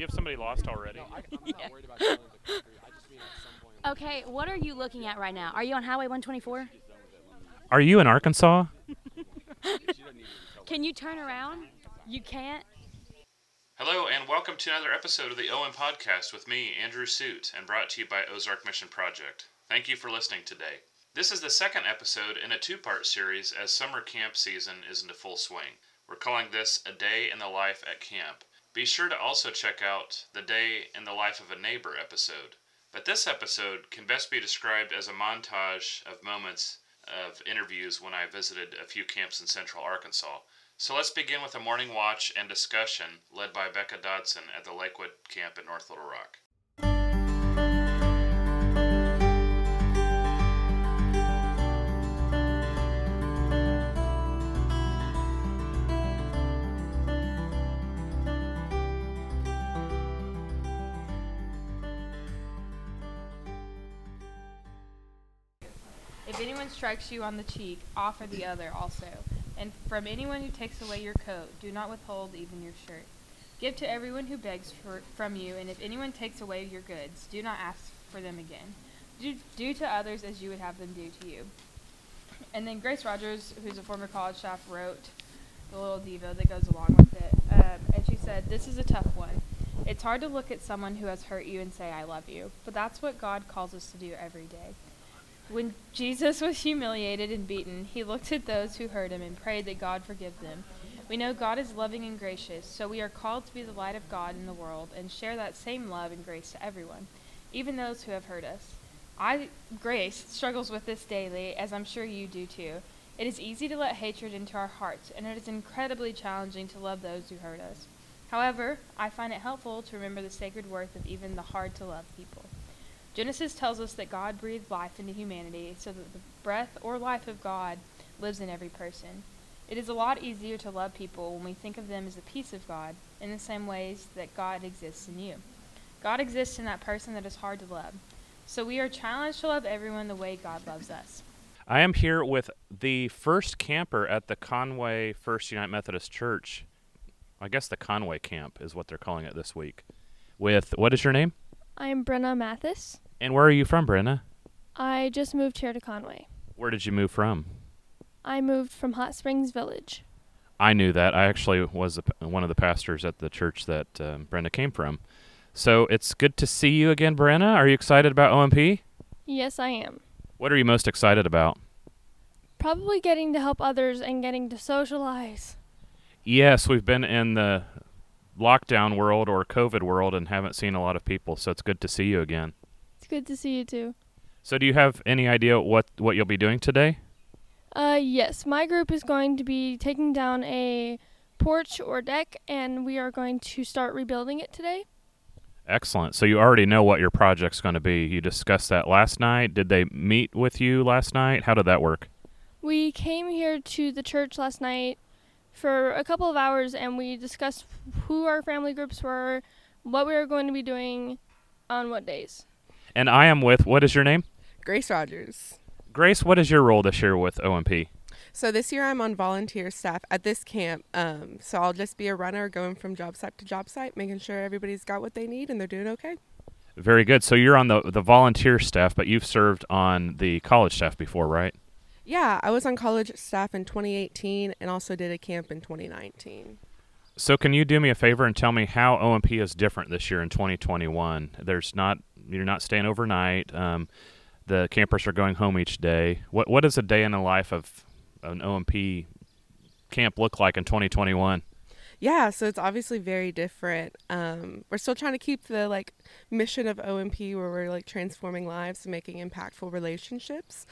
You have somebody lost already? No, I, I'm not worried about going to country. I just mean at some point. Okay, what are you looking at right now? Are you on Highway 124? Are you in Arkansas? Can you turn around? You can't? Hello, and welcome to another episode of the OM Podcast with me, Andrew Suit, and brought to you by Ozark Mission Project. Thank you for listening today. This is the second episode in a two part series as summer camp season is into full swing. We're calling this A Day in the Life at Camp. Be sure to also check out the Day in the Life of a Neighbor episode. But this episode can best be described as a montage of moments of interviews when I visited a few camps in central Arkansas. So let's begin with a morning watch and discussion led by Becca Dodson at the Lakewood camp in North Little Rock. If anyone strikes you on the cheek, offer the other also. And from anyone who takes away your coat, do not withhold even your shirt. Give to everyone who begs for, from you, and if anyone takes away your goods, do not ask for them again. Do, do to others as you would have them do to you. And then Grace Rogers, who's a former college staff, wrote the little devo that goes along with it. Um, and she said, This is a tough one. It's hard to look at someone who has hurt you and say, I love you. But that's what God calls us to do every day. When Jesus was humiliated and beaten, he looked at those who hurt him and prayed that God forgive them. We know God is loving and gracious, so we are called to be the light of God in the world and share that same love and grace to everyone, even those who have hurt us. I, Grace, struggles with this daily, as I'm sure you do too. It is easy to let hatred into our hearts, and it is incredibly challenging to love those who hurt us. However, I find it helpful to remember the sacred worth of even the hard to love people. Genesis tells us that God breathed life into humanity so that the breath or life of God lives in every person. It is a lot easier to love people when we think of them as a piece of God, in the same ways that God exists in you. God exists in that person that is hard to love. So we are challenged to love everyone the way God loves us. I am here with the first camper at the Conway First United Methodist Church. I guess the Conway camp is what they're calling it this week. With what is your name? I'm Brenna Mathis. And where are you from, Brenna? I just moved here to Conway. Where did you move from? I moved from Hot Springs Village. I knew that. I actually was a, one of the pastors at the church that um, Brenna came from. So it's good to see you again, Brenna. Are you excited about OMP? Yes, I am. What are you most excited about? Probably getting to help others and getting to socialize. Yes, we've been in the lockdown world or COVID world and haven't seen a lot of people, so it's good to see you again. It's good to see you too. So, do you have any idea what what you'll be doing today? Uh, yes, my group is going to be taking down a porch or deck, and we are going to start rebuilding it today. Excellent. So you already know what your project's going to be. You discussed that last night. Did they meet with you last night? How did that work? We came here to the church last night for a couple of hours and we discussed who our family groups were, what we were going to be doing on what days. And I am with, what is your name? Grace Rogers. Grace, what is your role this year with OMP? So this year I'm on volunteer staff at this camp. Um, so I'll just be a runner going from job site to job site, making sure everybody's got what they need and they're doing okay. Very good. So you're on the the volunteer staff, but you've served on the college staff before, right? Yeah, I was on college staff in 2018 and also did a camp in 2019. So can you do me a favor and tell me how OMP is different this year in 2021? There's not you're not staying overnight. Um, the campers are going home each day. What what does a day in the life of an OMP camp look like in 2021? Yeah, so it's obviously very different. Um, we're still trying to keep the like mission of OMP where we're like transforming lives and making impactful relationships,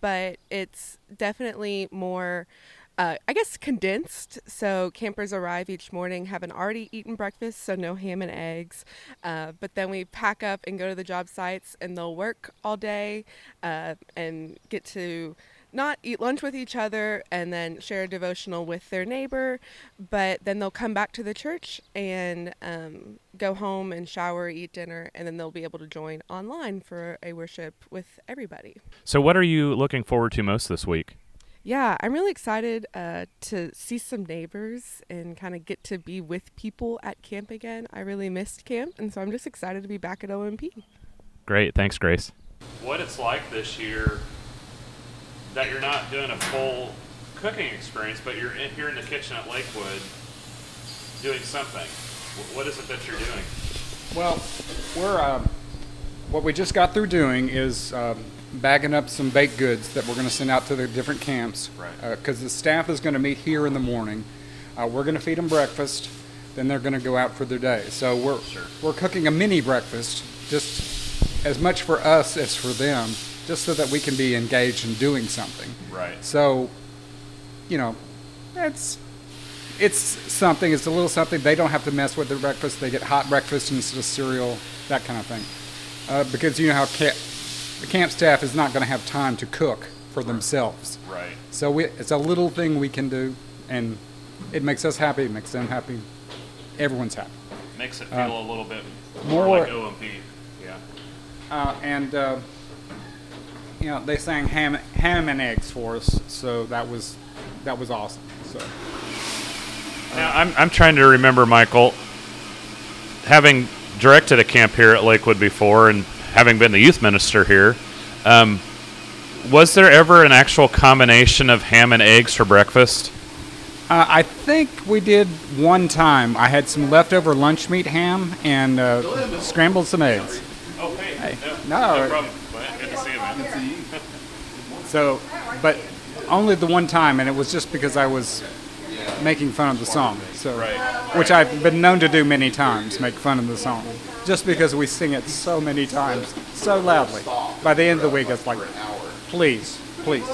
but it's definitely more uh, I guess condensed. So campers arrive each morning, have an already eaten breakfast, so no ham and eggs. Uh, but then we pack up and go to the job sites, and they'll work all day uh, and get to not eat lunch with each other and then share a devotional with their neighbor, but then they'll come back to the church and um, go home and shower, eat dinner, and then they'll be able to join online for a worship with everybody. So, what are you looking forward to most this week? Yeah, I'm really excited uh, to see some neighbors and kind of get to be with people at camp again. I really missed camp, and so I'm just excited to be back at OMP. Great. Thanks, Grace. What it's like this year that you're not doing a full cooking experience, but you're in, here in the kitchen at Lakewood doing something. What is it that you're doing? Well, we're um, what we just got through doing is um, bagging up some baked goods that we're going to send out to the different camps. Right. Because the staff is going to meet here in the morning. Uh, we're going to feed them breakfast, then they're going to go out for their day. So we're Sure. we're cooking a mini breakfast, just as much for us as for them, just so that we can be engaged in doing something. Right. So, you know, it's it's something. It's a little something. They don't have to mess with their breakfast. They get hot breakfast instead of cereal, that kind of thing. Uh, because you know how ca- the camp staff is not going to have time to cook for themselves. Right. So we, it's a little thing we can do, and it makes us happy. It makes them happy. Everyone's happy. Makes it Uh, feel a little bit more, more- like OMP. Yeah. Uh, and uh, you know they sang ham, ham and eggs for us, so that was that was awesome. So. Now, I'm, I'm trying to remember, Michael, having directed a camp here at Lakewood before and having been the youth minister here, um, was there ever an actual combination of ham and eggs for breakfast? Uh, I think we did one time. I had some leftover lunch meat ham and uh, scrambled some eggs. Oh, hey. no. problem. Good to see you, man. So, but only the one time, and it was just because I was making fun of the song. So, Right. which I've been known to do many times, make fun of the song, just because we sing it so many times, so loudly. By the end of the week, it's like, please, please,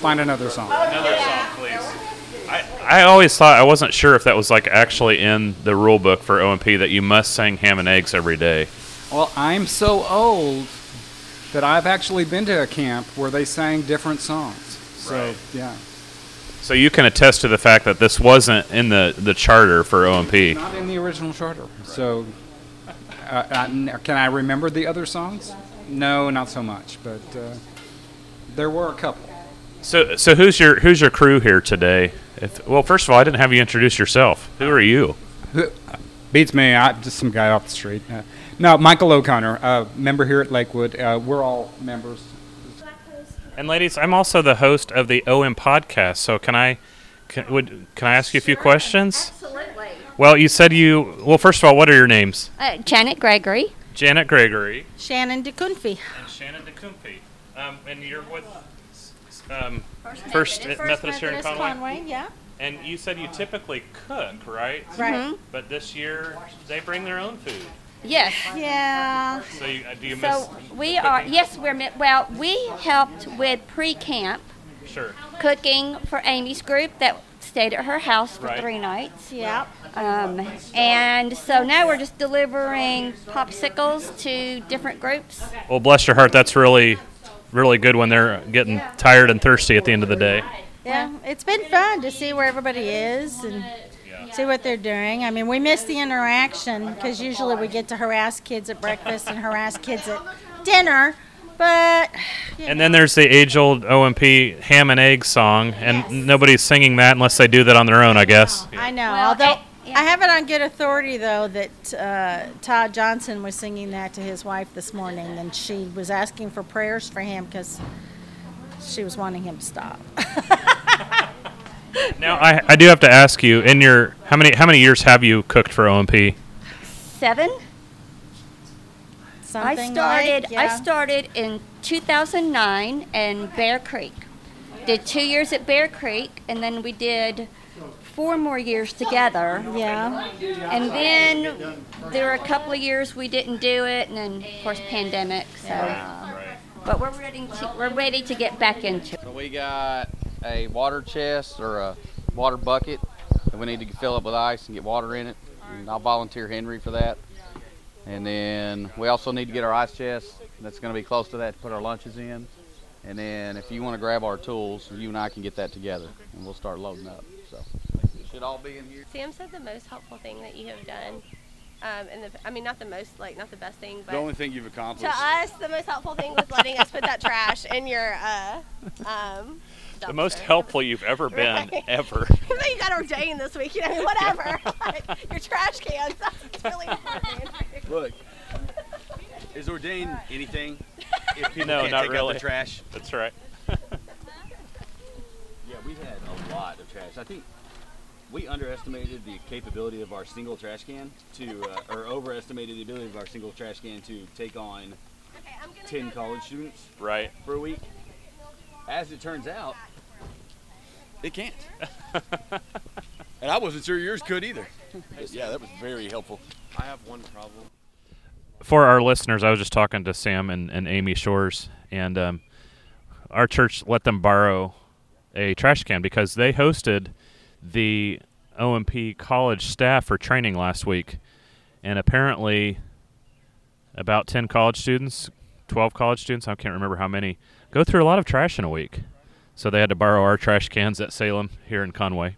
find another song. Another song, please. I, I always thought I wasn't sure if that was like actually in the rule book for OMP that you must sing ham and eggs every day. Well, I'm so old that I've actually been to a camp where they sang different songs. So, Right. yeah. So you can attest to the fact that this wasn't in the, the charter for OMP. Not in the original charter. So, uh, uh, n- can I remember the other songs? No, not so much. But uh, there were a couple. So so who's your who's your crew here today? If, well, first of all, I didn't have you introduce yourself. Who are you? Beats me. I'm just some guy off the street. Uh, no, Michael O'Connor, uh, member here at Lakewood. Uh, we're all members. And ladies, I'm also the host of the OM podcast. So can I can, would can I ask you a few questions? Absolutely. Well, you said you. Well, first of all, what are your names? Uh, Janet Gregory. Janet Gregory Shannon DeCunfi. and Shannon DeCumpi. Um, and you're with um, First Methodist, here in Conway. yeah. And you said you typically cook, right? Right. But this year they bring their own food. Yes. Yeah. So you, uh, do you So miss? we are. Yes, we're. mi- Well, we helped with pre-camp Sure. cooking for Amy's group that stayed at her house for Right. three nights. Yeah. Um, and so now we're just delivering popsicles to different groups. Well, bless your heart. That's really, really good when they're getting tired and thirsty at the end of the day. Yeah. It's been fun to see where everybody is and see what they're doing. I mean, we miss the interaction because usually we get to harass kids at breakfast and harass kids at dinner. But you And then there's the age-old OMP ham and egg song, and Yes. nobody's singing that unless they do that on their own, I guess. I know. Well, Although eh, yeah. I have it on good authority, though, that uh, Todd Johnson was singing that to his wife this morning, and she was asking for prayers for him because she was wanting him to stop. Now, I, I do have to ask you, in your how many how many years have you cooked for OMP? Seven. Something I started. Like, I started in 2009 in Bear Creek. Did two years at Bear Creek, and then we did four more years together. Yeah. And then there were a couple of years we didn't do it, and then of course pandemic. So, uh, but we're ready to we're ready to get back into it. So we got a water chest or a water bucket that we need to fill up with ice and get water in it. And I'll volunteer Henry for that. And then we also need to get our ice chest that's going to be close to that to put our lunches in. And then if you want to grab our tools, you and I can get that together and we'll start loading up. So it should all be in here. Sam said the most helpful thing that you have done Um, and the, I mean, not the most, like, not the best thing, but The only thing you've accomplished to us, the most helpful thing was letting us put that trash in your, uh, um, The most helpful you've ever been, Right. ever. Because then you got ordained this week, you know, whatever. like, your trash cans, that's really important. Look, is ordained anything if people No, can't not take out really. the trash? That's right. Yeah, we had a lot of trash. I think we underestimated the capability of our single trash can to, uh, or overestimated the ability of our single trash can to take on 10 college students Right. for a week. As it turns out, it can't. and I wasn't sure yours could either. But yeah, that was very helpful. I have one problem. For our listeners, I was just talking to Sam and, and Amy Shores, and um, our church let them borrow a trash can because they hosted the OMP college staff for training last week. And apparently, about 10 college students, 12 college students, I can't remember how many, go through a lot of trash in a week. So they had to borrow our trash cans at Salem here in Conway.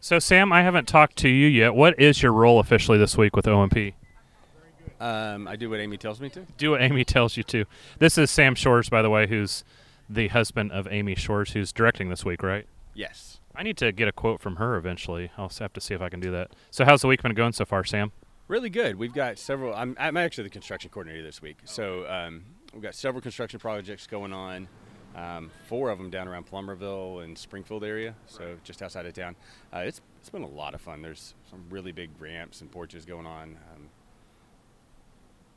So, Sam, I haven't talked to you yet. What is your role officially this week with OMP? Um, I do what Amy tells me to. Do what Amy tells you to. This is Sam Shores, by the way, who's the husband of Amy Shores, who's directing this week, right? Yes. I need to get a quote from her eventually. I'll have to see if I can do that. So, how's the week been going so far, Sam? Really good. We've got several. I'm, I'm actually the construction coordinator this week, so um, we've got several construction projects going on. Um, four of them down around Plumerville and Springfield area, so just outside of town. Uh, it's it's been a lot of fun. There's some really big ramps and porches going on. Um,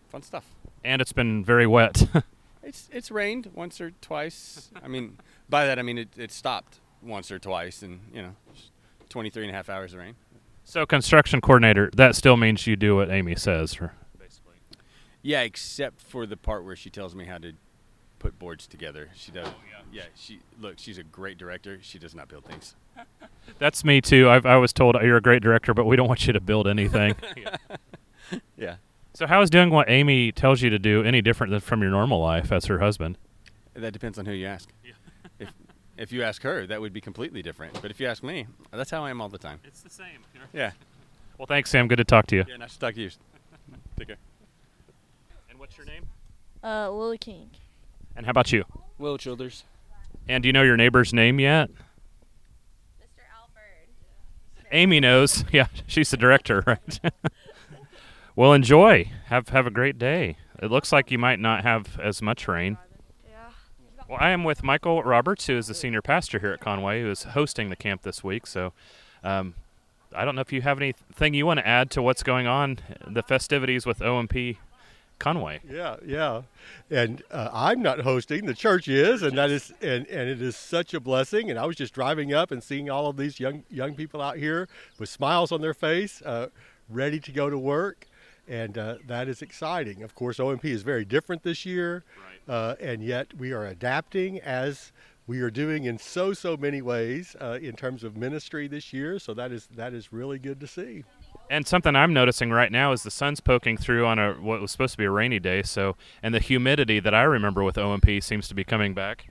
fun stuff. And it's been very wet. It's it's rained once or twice. I mean, by that I mean it, it stopped once or twice, and you know, just 23 and a half hours of rain. so, construction coordinator, that still means you do what Amy says. Or Yeah, except for the part where she tells me how to put boards together. She does. yeah. yeah. she look. She's a great director. She does not build things. That's me too. I've, I was told you're a great director, but we don't want you to build anything. Yeah. So, how is doing what Amy tells you to do any different than from your normal life as her husband? That depends on who you ask. if if you ask her, that would be completely different. But if you ask me, that's how I am all the time. It's the same. Yeah. Well, thanks, Sam. Good to talk to you. Yeah. Nice to talk to you. Take care. And what's your name? Uh, Lily King. And how about you? Will Childers. And do you know your neighbor's name yet? Mr. Alford. Amy knows. Yeah, she's the director, right? well, enjoy. Have have a great day. It looks like you might not have as much rain. Yeah. Well, I am with Michael Roberts, who is the senior pastor here at Conway, who is hosting the camp this week. So, um, I don't know if you have anything you want to add to what's going on, the festivities with OMP Conway. Yeah, yeah, and uh, I'm not hosting. The church is, and that is, and, and it is such a blessing. And I was just driving up and seeing all of these young young people out here with smiles on their face, uh, ready to go to work, and uh, that is exciting. Of course, OMP is very different this year, uh, and yet we are adapting as we are doing in so so many ways uh, in terms of ministry this year. So that is that is really good to see. And something I'm noticing right now is the sun's poking through on a what was supposed to be a rainy day. So, and the humidity that I remember with OMP seems to be coming back.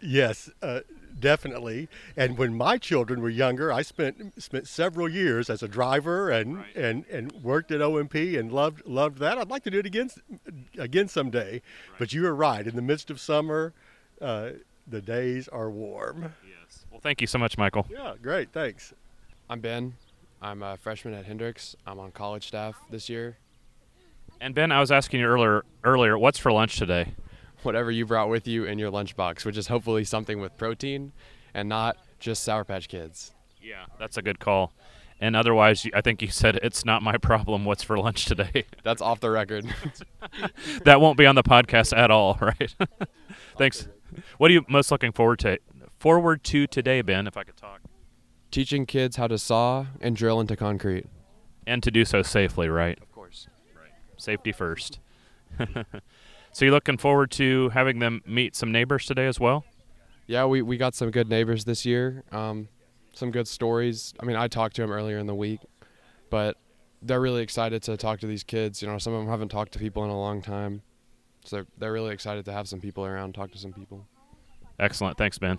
Yes, uh, definitely. And when my children were younger, I spent spent several years as a driver and and, and worked at OMP and loved loved that. I'd like to do it again again someday. But you are right. In the midst of summer, uh, the days are warm. Yes. Well, thank you so much, Michael. Yeah, great. Thanks. I'm Ben. I'm a freshman at Hendrix. I'm on college staff this year. And Ben, I was asking you earlier earlier, what's for lunch today? Whatever you brought with you in your lunchbox, which is hopefully something with protein and not just Sour Patch Kids. Yeah, that's a good call. And otherwise, I think you said it's not my problem what's for lunch today. That's off the record. that won't be on the podcast at all, right? Thanks. What are you most looking forward to forward to today, Ben, if I could talk? Teaching kids how to saw and drill into concrete. And to do so safely, right? Of course. Right. Safety first. so you're looking forward to having them meet some neighbors today as well? Yeah, we, we got some good neighbors this year. Um, some good stories. I mean, I talked to them earlier in the week, but they're really excited to talk to these kids. You know, some of them haven't talked to people in a long time. So they're, they're really excited to have some people around, talk to some people. Excellent. Thanks, Ben.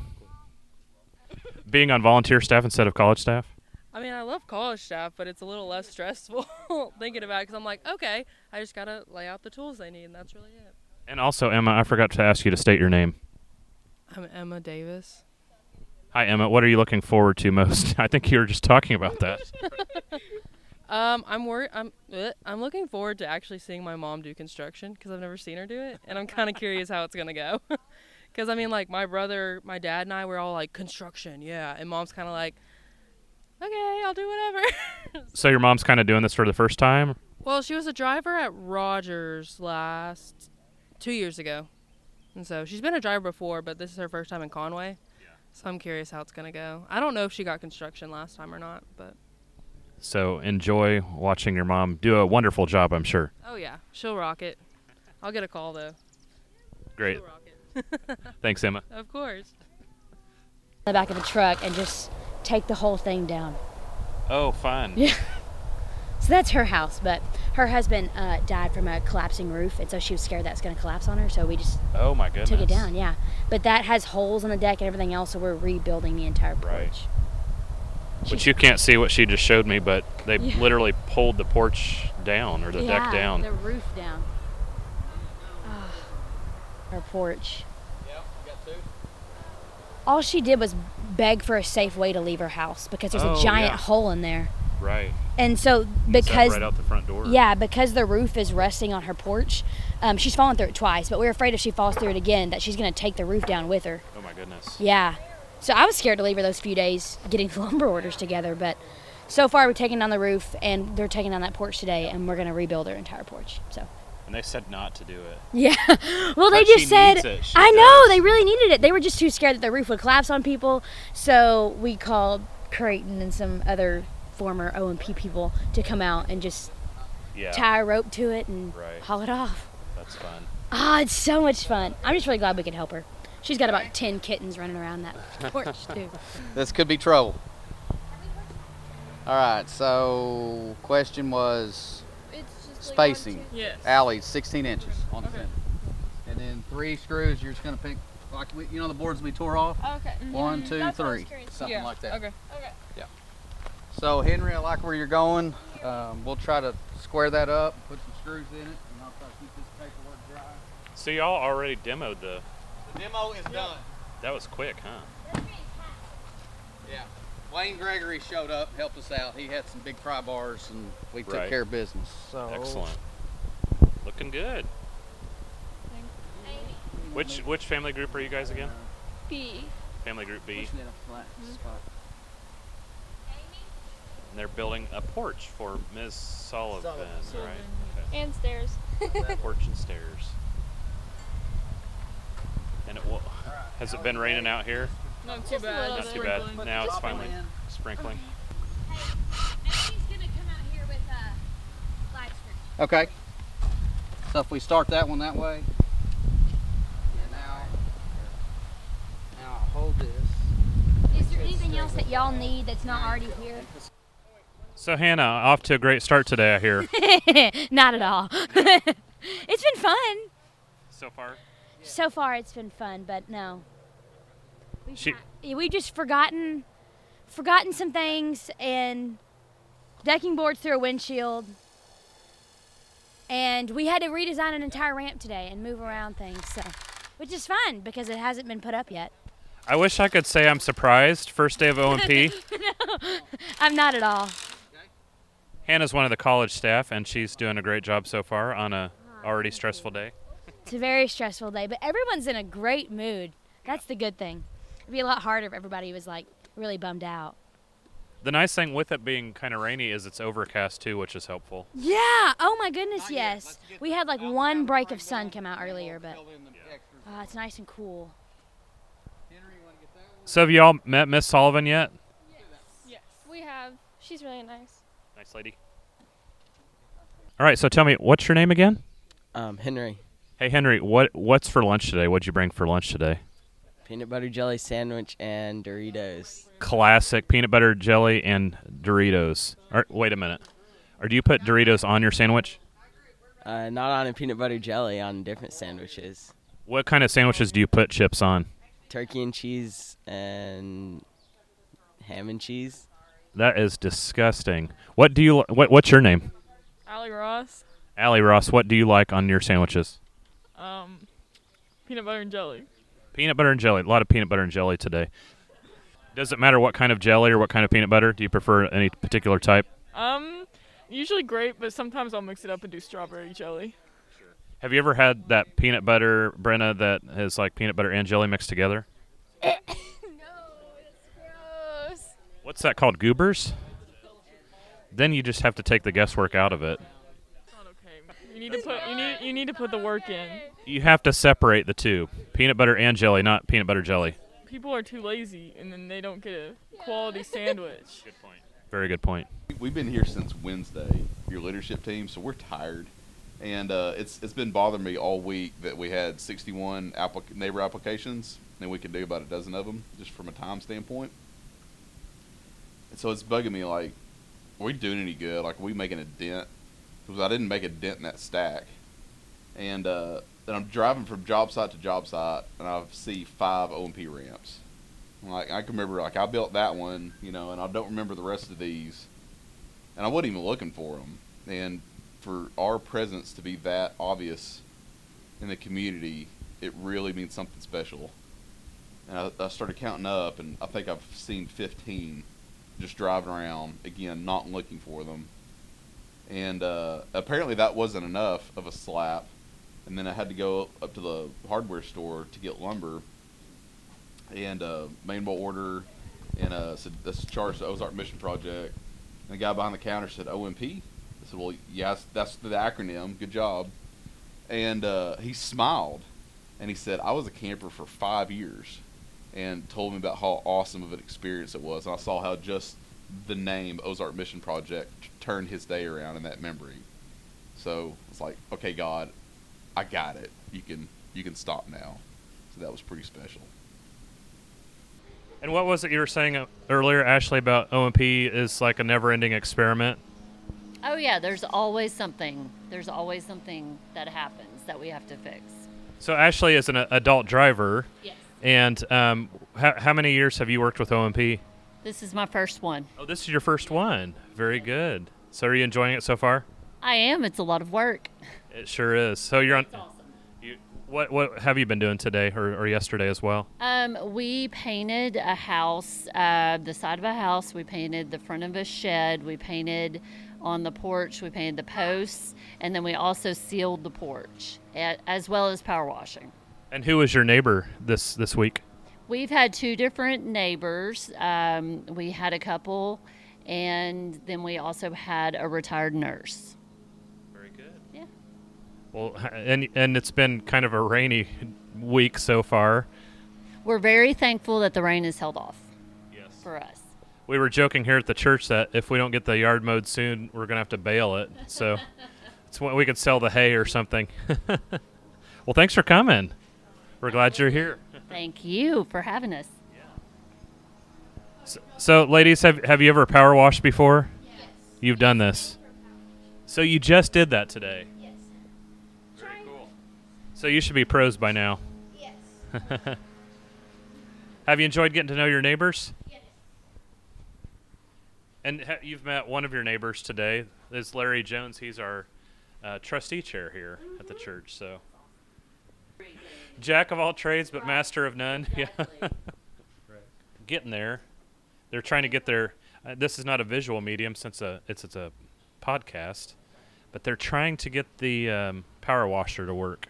Being on volunteer staff instead of college staff? I mean, I love college staff, but it's a little less stressful thinking about it because I'm like, okay, I just gotta lay out the tools they need, and that's really it. And also, Emma, I forgot to ask you to state your name. I'm Emma Davis. Hi, Emma. What are you looking forward to most? I think you were just talking about that. Um, I'm worried. I'm uh, I'm looking forward to actually seeing my mom do construction because I've never seen her do it, and I'm kind of curious how it's gonna go. Because I mean, like my brother, my dad, and I were all like construction, yeah, and mom's kind of like, okay, I'll do whatever. so your mom's kind of doing this for the first time? well, she was a driver at Rogers last two years ago, and so she's been a driver before, but this is her first time in Conway. Yeah. So I'm curious how it's gonna go. I don't know if she got construction last time or not, but So enjoy watching your mom do a wonderful job, I'm sure. oh yeah, she'll rock it. I'll get a call though. Great. Thanks, Emma. Of course. the back of the truck and just take the whole thing down. Oh, fun. Yeah. So that's her house, but her husband uh, died from a collapsing roof, and so she was scared that's going to collapse on her. So we just Oh my goodness. took it down. Yeah, but that has holes in the deck and everything else, so we're rebuilding the entire porch. Right. Which you can't see what she just showed me, but they Yeah. literally pulled the porch down or the yeah, deck down. the roof down. Her porch. All she did was beg for a safe way to leave her house because there's Oh, a giant yeah. hole in there. Right. And so because right out the front door? Yeah, because the roof is resting on her porch, um, she's fallen through it twice. But we're afraid if she falls through it again, that she's going to take the roof down with her. Oh my goodness. Yeah. So I was scared to leave her those few days getting the lumber orders together. But so far, we're taking down the roof, and they're taking down that porch today, and we're going to rebuild her entire porch. So. And they said not to do it. Yeah. Well, they But just she said. needs it. She I know they really needed it. They were just too scared that the roof would collapse on people. So we called Creighton and some other former OMP people to come out and just Yeah. tie a rope to it and Right. haul it off. That's fun. Ah, it's so much fun. I'm just really glad we could help her. She's got about 10 kittens running around that porch, too. This could be trouble. All right. So, question was spacing. Yes. Allie, 16 inches on the center. And then three screws. You're just gonna pick like we, you know the boards we tore off. Okay. One, Mhm. two, That's what I was three, something Yeah, like that. okay, okay. Yeah. So Henry, I like where you're going. Um, we'll try to square that up, put some screws in it, and I'll try to keep this paperwork dry. So y'all already demoed the. The demo is done. That was quick, huh? Yeah. Wayne Gregory showed up, helped us out. He had some big pry bars, and we took Right. care of business. So Excellent. Looking good. Which which family group are you guys again? B. Family group B. Pushing it up flat mm-hmm. spot. And they're building a porch for Ms. Sullivan, Sullivan. right? Okay. And stairs. porch and stairs. And it will, has it been raining out here? Not too bad. Not too bad. Now it's finally sprinkling. Okay. So if we start that one that way, and now, now I'll hold this. Is there anything else that y'all need that's not already here? So Hannah, off to a great start today, I hear. not at all. it's been fun. so far. So far, it's been fun, but no. We've, She- ha- we've just forgotten, forgotten some things, and decking boards through a windshield. And we had to redesign an entire ramp today and move around things, so which is fun because it hasn't been put up yet. I wish I could say I'm surprised. First day of OMP. no, I'm not at all. Hannah's one of the college staff, and she's doing a great job so far on a already stressful day. It's a very stressful day, but everyone's in a great mood. That's the good thing. It'd be a lot harder if everybody was like really bummed out. The nice thing with it being kind of rainy is it's overcast too, which is helpful. Yeah. Oh my goodness, yes. We had like one break of sun come out earlier, but uh, it's nice and cool. So have you all met Miss Sullivan yet? Yes. We have. She's really nice. Nice lady. All right, so tell me, what's your name again? Um, Henry. Hey Henry, what what's for lunch today? What'd you bring for lunch today? Peanut butter jelly sandwich and Doritos. Classic peanut butter jelly and Doritos. Or, wait a minute. Or do you put Doritos on your sandwich? Uh, not on a peanut butter jelly, on different sandwiches. What kind of sandwiches do you put chips on? Turkey and cheese and ham and cheese. That is disgusting. What do you? What What's your name? Allie Ross. Allie Ross. What do you like on your sandwiches? Um, peanut butter and jelly. Peanut butter and jelly. A lot of peanut butter and jelly today. Does it matter what kind of jelly or what kind of peanut butter? Do you prefer any particular type? Um, usually grape, but sometimes I'll mix it up and do strawberry jelly. Have you ever had that peanut butter, Brenna, that has like peanut butter and jelly mixed together? What's that called? Goobers? Then you just have to take the guesswork out of it. You need to put you need you need to put the work in. You have to separate the two peanut butter and jelly, not peanut butter jelly. People are too lazy, and then they don't get a quality sandwich. Good point. Very good point. We've been here since Wednesday, your leadership team, so we're tired, and uh, it's it's been bothering me all week that we had 61 applic- neighbor applications, and we could do about a dozen of them just from a time standpoint. And so it's bugging me like, are we doing any good? Like, are we making a dent? Because I didn't make a dent in that stack, and uh, I'm driving from job site to job site, and I see five OMP ramps. Like I can remember, like I built that one, you know, and I don't remember the rest of these, and I wasn't even looking for them. And for our presence to be that obvious in the community, it really means something special. And I, I started counting up, and I think I've seen 15 just driving around again, not looking for them. And uh, apparently that wasn't enough of a slap. And then I had to go up to the hardware store to get lumber and uh, main bolt order, and uh, said this is charged to Ozark Mission Project. And the guy behind the counter said OMP. I said, well, yes, that's the acronym. Good job. And uh, he smiled, and he said, I was a camper for five years, and told me about how awesome of an experience it was. And I saw how just the name Ozark Mission Project turned his day around in that memory. So it's like, okay, God, I got it. You can you can stop now. So that was pretty special. And what was it you were saying uh, earlier, Ashley, about OMP is like a never-ending experiment? Oh yeah, there's always something. There's always something that happens that we have to fix. So Ashley is an adult driver. Yes. And um, how, how many years have you worked with OMP? This is my first one. Oh, this is your first one. Very good. So are you enjoying it so far? I am. It's a lot of work. It sure is. So you're on. You, what what have you been doing today or, or yesterday as well? Um, we painted a house, uh, the side of a house. We painted the front of a shed. We painted on the porch. We painted the posts, and then we also sealed the porch, a- as well as power washing. And who was your neighbor this this week? We've had two different neighbors. Um, we had a couple, and then we also had a retired nurse. Very good. Yeah. Well, and and it's been kind of a rainy week so far. We're very thankful that the rain is held off. Yes. For us. We were joking here at the church that if we don't get the yard mowed soon, we're gonna have to bale it. So it's when we could sell the hay or something. well, thanks for coming. We're glad you're here. Thank you for having us. So, so ladies, have have you ever power washed before? Yes. You've done this. So you just did that today. Yes. Very cool. So you should be pros by now. Yes. have you enjoyed getting to know your neighbors? Yes. And ha- you've met one of your neighbors today. Is Larry Jones? He's our uh, trustee chair here at the church. So jack of all trades, but master of none. Yeah. Getting there. They're trying to get their. Uh, this is not a visual medium since a, it's it's a podcast, but they're trying to get the um, power washer to work.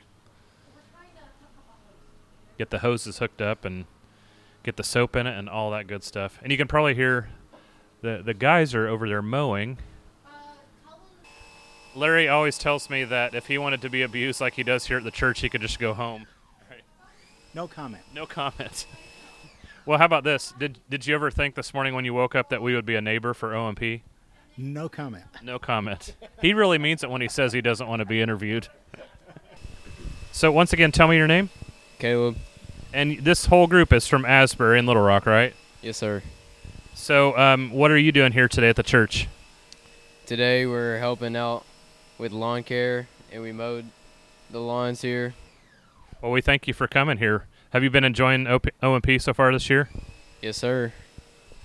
Get the hoses hooked up and get the soap in it and all that good stuff. And you can probably hear the the guys are over there mowing. Larry always tells me that if he wanted to be abused like he does here at the church, he could just go home. No comment. No comment. well, how about this? Did did you ever think this morning when you woke up that we would be a neighbor for OMP? No comment. No comment. he really means it when he says he doesn't want to be interviewed. so once again, tell me your name. Caleb. And this whole group is from Asbury in Little Rock, right? Yes, sir. So, um, what are you doing here today at the church? Today we're helping out with lawn care, and we mowed the lawns here. Well, we thank you for coming here. Have you been enjoying OP- OMP so far this year? Yes, sir.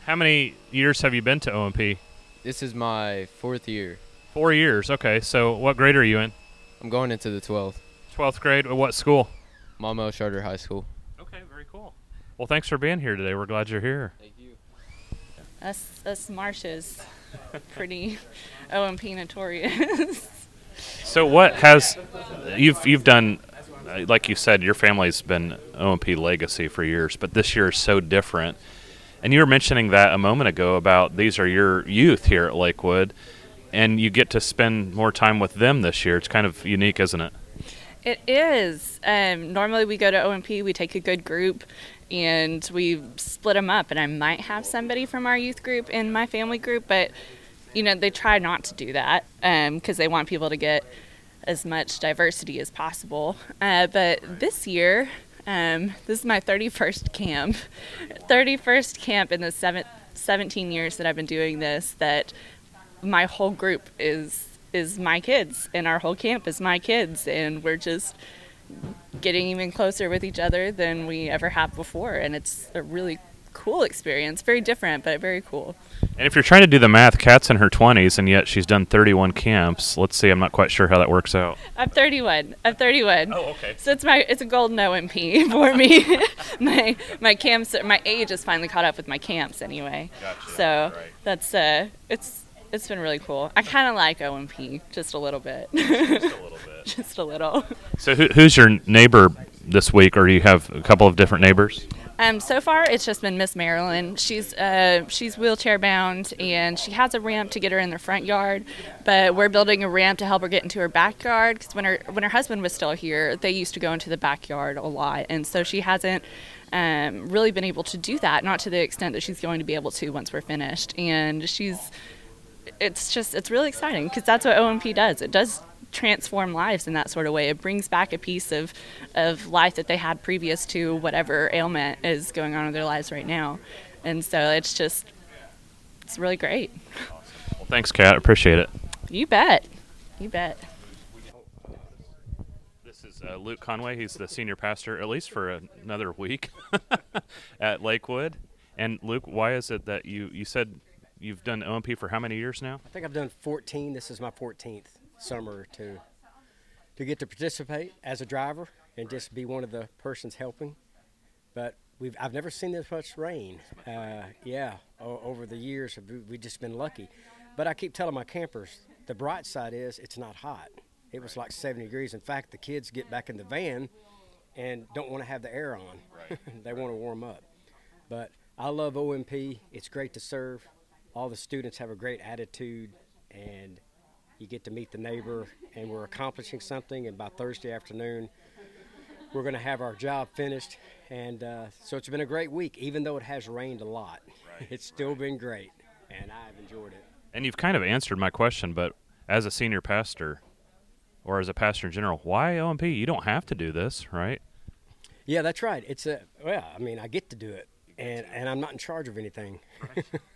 How many years have you been to OMP? This is my fourth year. Four years. Okay. So what grade are you in? I'm going into the 12th. 12th grade. What school? Maumelle Charter High School. Okay, very cool. Well, thanks for being here today. We're glad you're here. Thank you. Us, us marshes, pretty OMP notorious. So what has you've you've done like you said your family's been OMP legacy for years, but this year is so different. And you were mentioning that a moment ago about these are your youth here at Lakewood and you get to spend more time with them this year. It's kind of unique, isn't it? It is. Um, normally we go to OMP, we take a good group, and we split them up. And I might have somebody from our youth group in my family group, but you know they try not to do that because um, they want people to get as much diversity as possible. Uh, but this year, um, this is my 31st camp, 31st camp in the seven, 17 years that I've been doing this. That my whole group is is my kids, and our whole camp is my kids, and we're just getting even closer with each other than we ever have before, and it's a really cool experience. Very different, but very cool. And if you're trying to do the math, Kat's in her 20s, and yet she's done 31 camps. Let's see. I'm not quite sure how that works out. I'm 31. I'm 31. Oh, okay. So it's my it's a golden OMP for me. my my camps, my age has finally caught up with my camps anyway. Gotcha. So Right. that's uh, it's it's been really cool. I kind of like OMP just a little bit. Just a little bit. just a little. So who, who's your neighbor this week, or do you have a couple of different neighbors? Um, so far, it's just been Miss Marilyn. She's uh, she's wheelchair bound, and she has a ramp to get her in the front yard. But we're building a ramp to help her get into her backyard because when her when her husband was still here, they used to go into the backyard a lot, and so she hasn't um, really been able to do that. Not to the extent that she's going to be able to once we're finished. And she's it's just it's really exciting because that's what OMP does. It does transform lives in that sort of way. It brings back a piece of of life that they had previous to whatever ailment is going on in their lives right now. And so it's just it's really great. Well, thanks, Kat. Appreciate it. You bet. You bet. This is uh, Luke Conway. He's the senior pastor, at least for another week, at Lakewood. And Luke, why is it that you you said you've done OMP for how many years now? I think I've done 14. This is my 14th summer to to get to participate as a driver and just be one of the persons helping. But we've I've never seen this much rain. Uh, yeah, o- over the years we- we've just been lucky. But I keep telling my campers the bright side is it's not hot. It was like 70 degrees. In fact, the kids get back in the van and don't want to have the air on. they want to warm up. But I love OMP. It's great to serve. All the students have a great attitude, and you get to meet the neighbor, and we're accomplishing something. And by Thursday afternoon, we're going to have our job finished. And uh, so it's been a great week, even though it has rained a lot. It's still been great, and I've enjoyed it. And you've kind of answered my question, but as a senior pastor, or as a pastor in general, why OMP? You don't have to do this, right? Yeah, that's right. It's a well, I mean, I get to do it, and and I'm not in charge of anything.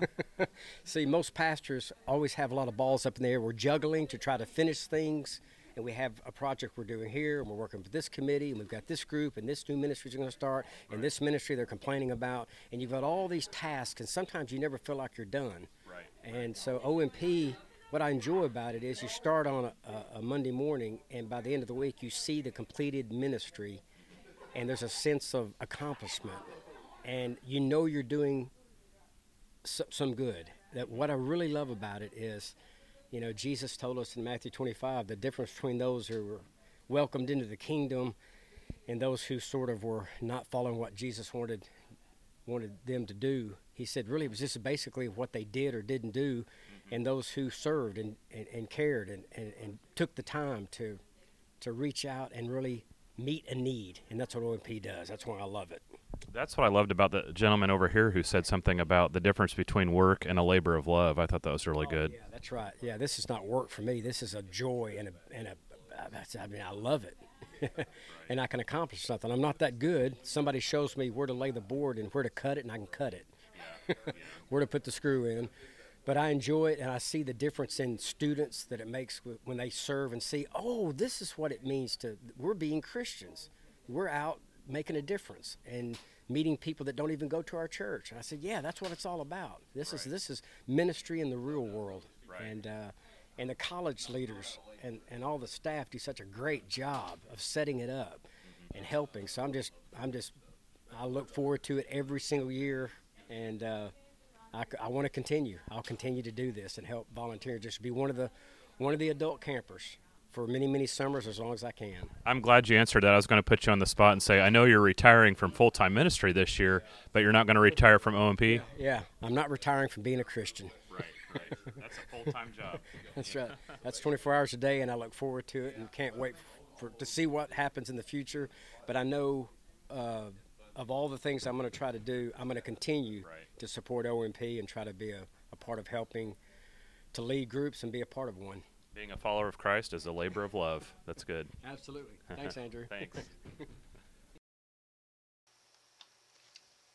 See, most pastors always have a lot of balls up in the air. We're juggling to try to finish things, and we have a project we're doing here, and we're working with this committee, and we've got this group, and this new ministry is going to start, and this ministry they're complaining about, and you've got all these tasks, and sometimes you never feel like you're done. Right. And so OMP. What I enjoy about it is you start on a, a Monday morning, and by the end of the week, you see the completed ministry and there's a sense of accomplishment and you know you're doing so, some good. That what i really love about it is you know jesus told us in matthew 25 the difference between those who were welcomed into the kingdom and those who sort of were not following what jesus wanted wanted them to do. He said really it was just basically what they did or didn't do mm-hmm. and those who served and, and, and cared and, and, and took the time to to reach out and really meet a need. And that's what omp does. That's why i love it That's what I loved about the gentleman over here who said something about the difference between work and a labor of love. I thought that was really oh, good. yeah that's right. Yeah this is not work for me. This is a joy and a and a that's- i mean i love it. And i can accomplish something. I'm not that good. Somebody shows me where to lay the board and where to cut it and i can cut it. Where to put the screw in. But i enjoy it and i see the difference in students that it makes when they serve and see oh this is what it means to we're being christians. We're out making a difference. And meeting people that don't even go to our church. And I said, yeah, that's what it's all about. This is this is ministry in the real world. And uh, and the college leaders and, and all the staff do such a great job of setting it up and helping. So I'm just I'm just I look forward to it every single year, and uh, I, I want to continue. I'll continue to do this and help volunteer. Just be one of the one of the adult campers for many many summers as long as I can. I'm glad you answered that. I was going to put you on the spot and say, I know you're retiring from full time ministry this year, but you're not going to retire from OMP. Yeah, I'm not retiring from being a Christian. Right, right. That's a full time job. That's right. That's 24 hours a day, and I look forward to it and can't wait for to see what happens in the future. But I know. Uh, of all the things I'm going to try to do, I'm going to continue to support OMP and try to be a, a part of helping to lead groups and be a part of one. Being a follower of Christ is a labor of love. That's good. Absolutely. Thanks, Andrew. Thanks.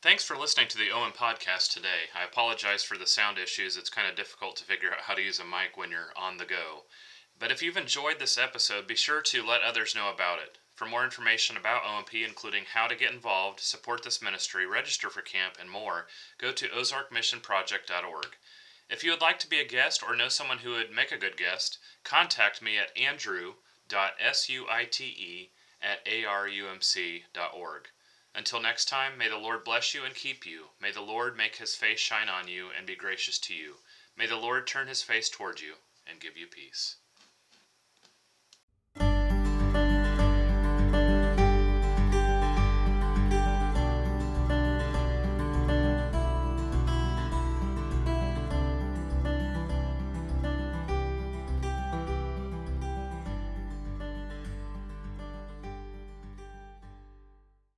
Thanks for listening to the Owen podcast today. I apologize for the sound issues. It's kind of difficult to figure out how to use a mic when you're on the go. But if you've enjoyed this episode, be sure to let others know about it. For more information about OMP, including how to get involved, support this ministry, register for camp, and more, go to ozarkmissionproject.org. If you would like to be a guest or know someone who would make a good guest, contact me at andrew.suite at arumc.org. Until next time, may the Lord bless you and keep you. May the Lord make his face shine on you and be gracious to you. May the Lord turn his face toward you and give you peace.